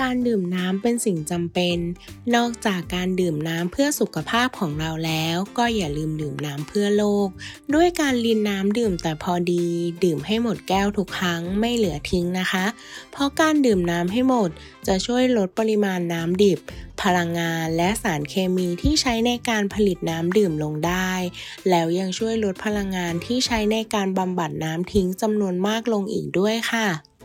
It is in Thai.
การดื่มน้ำเป็นสิ่งจำเป็น นอกจากการดื่มน้ำเพื่อสุขภาพของเราแล้ว ก็อย่าลืมดื่มน้ำเพื่อโลก ด้วยการลินน้ำดื่มแต่พอดี ดื่มให้หมดแก้วทุกครั้งไม่เหลือทิ้งนะคะ เพราะการดื่มน้ำให้หมด จะช่วยลดปริมาณน้ำดิบ พลังงานและสารเคมีที่ใช้ในการผลิตน้ำดื่มลงได้ แล้วยังช่วยลดพลังงานที่ใช้ในการบำบัดน้ำทิ้งจำนวนมากลงอีกด้วยค่ะ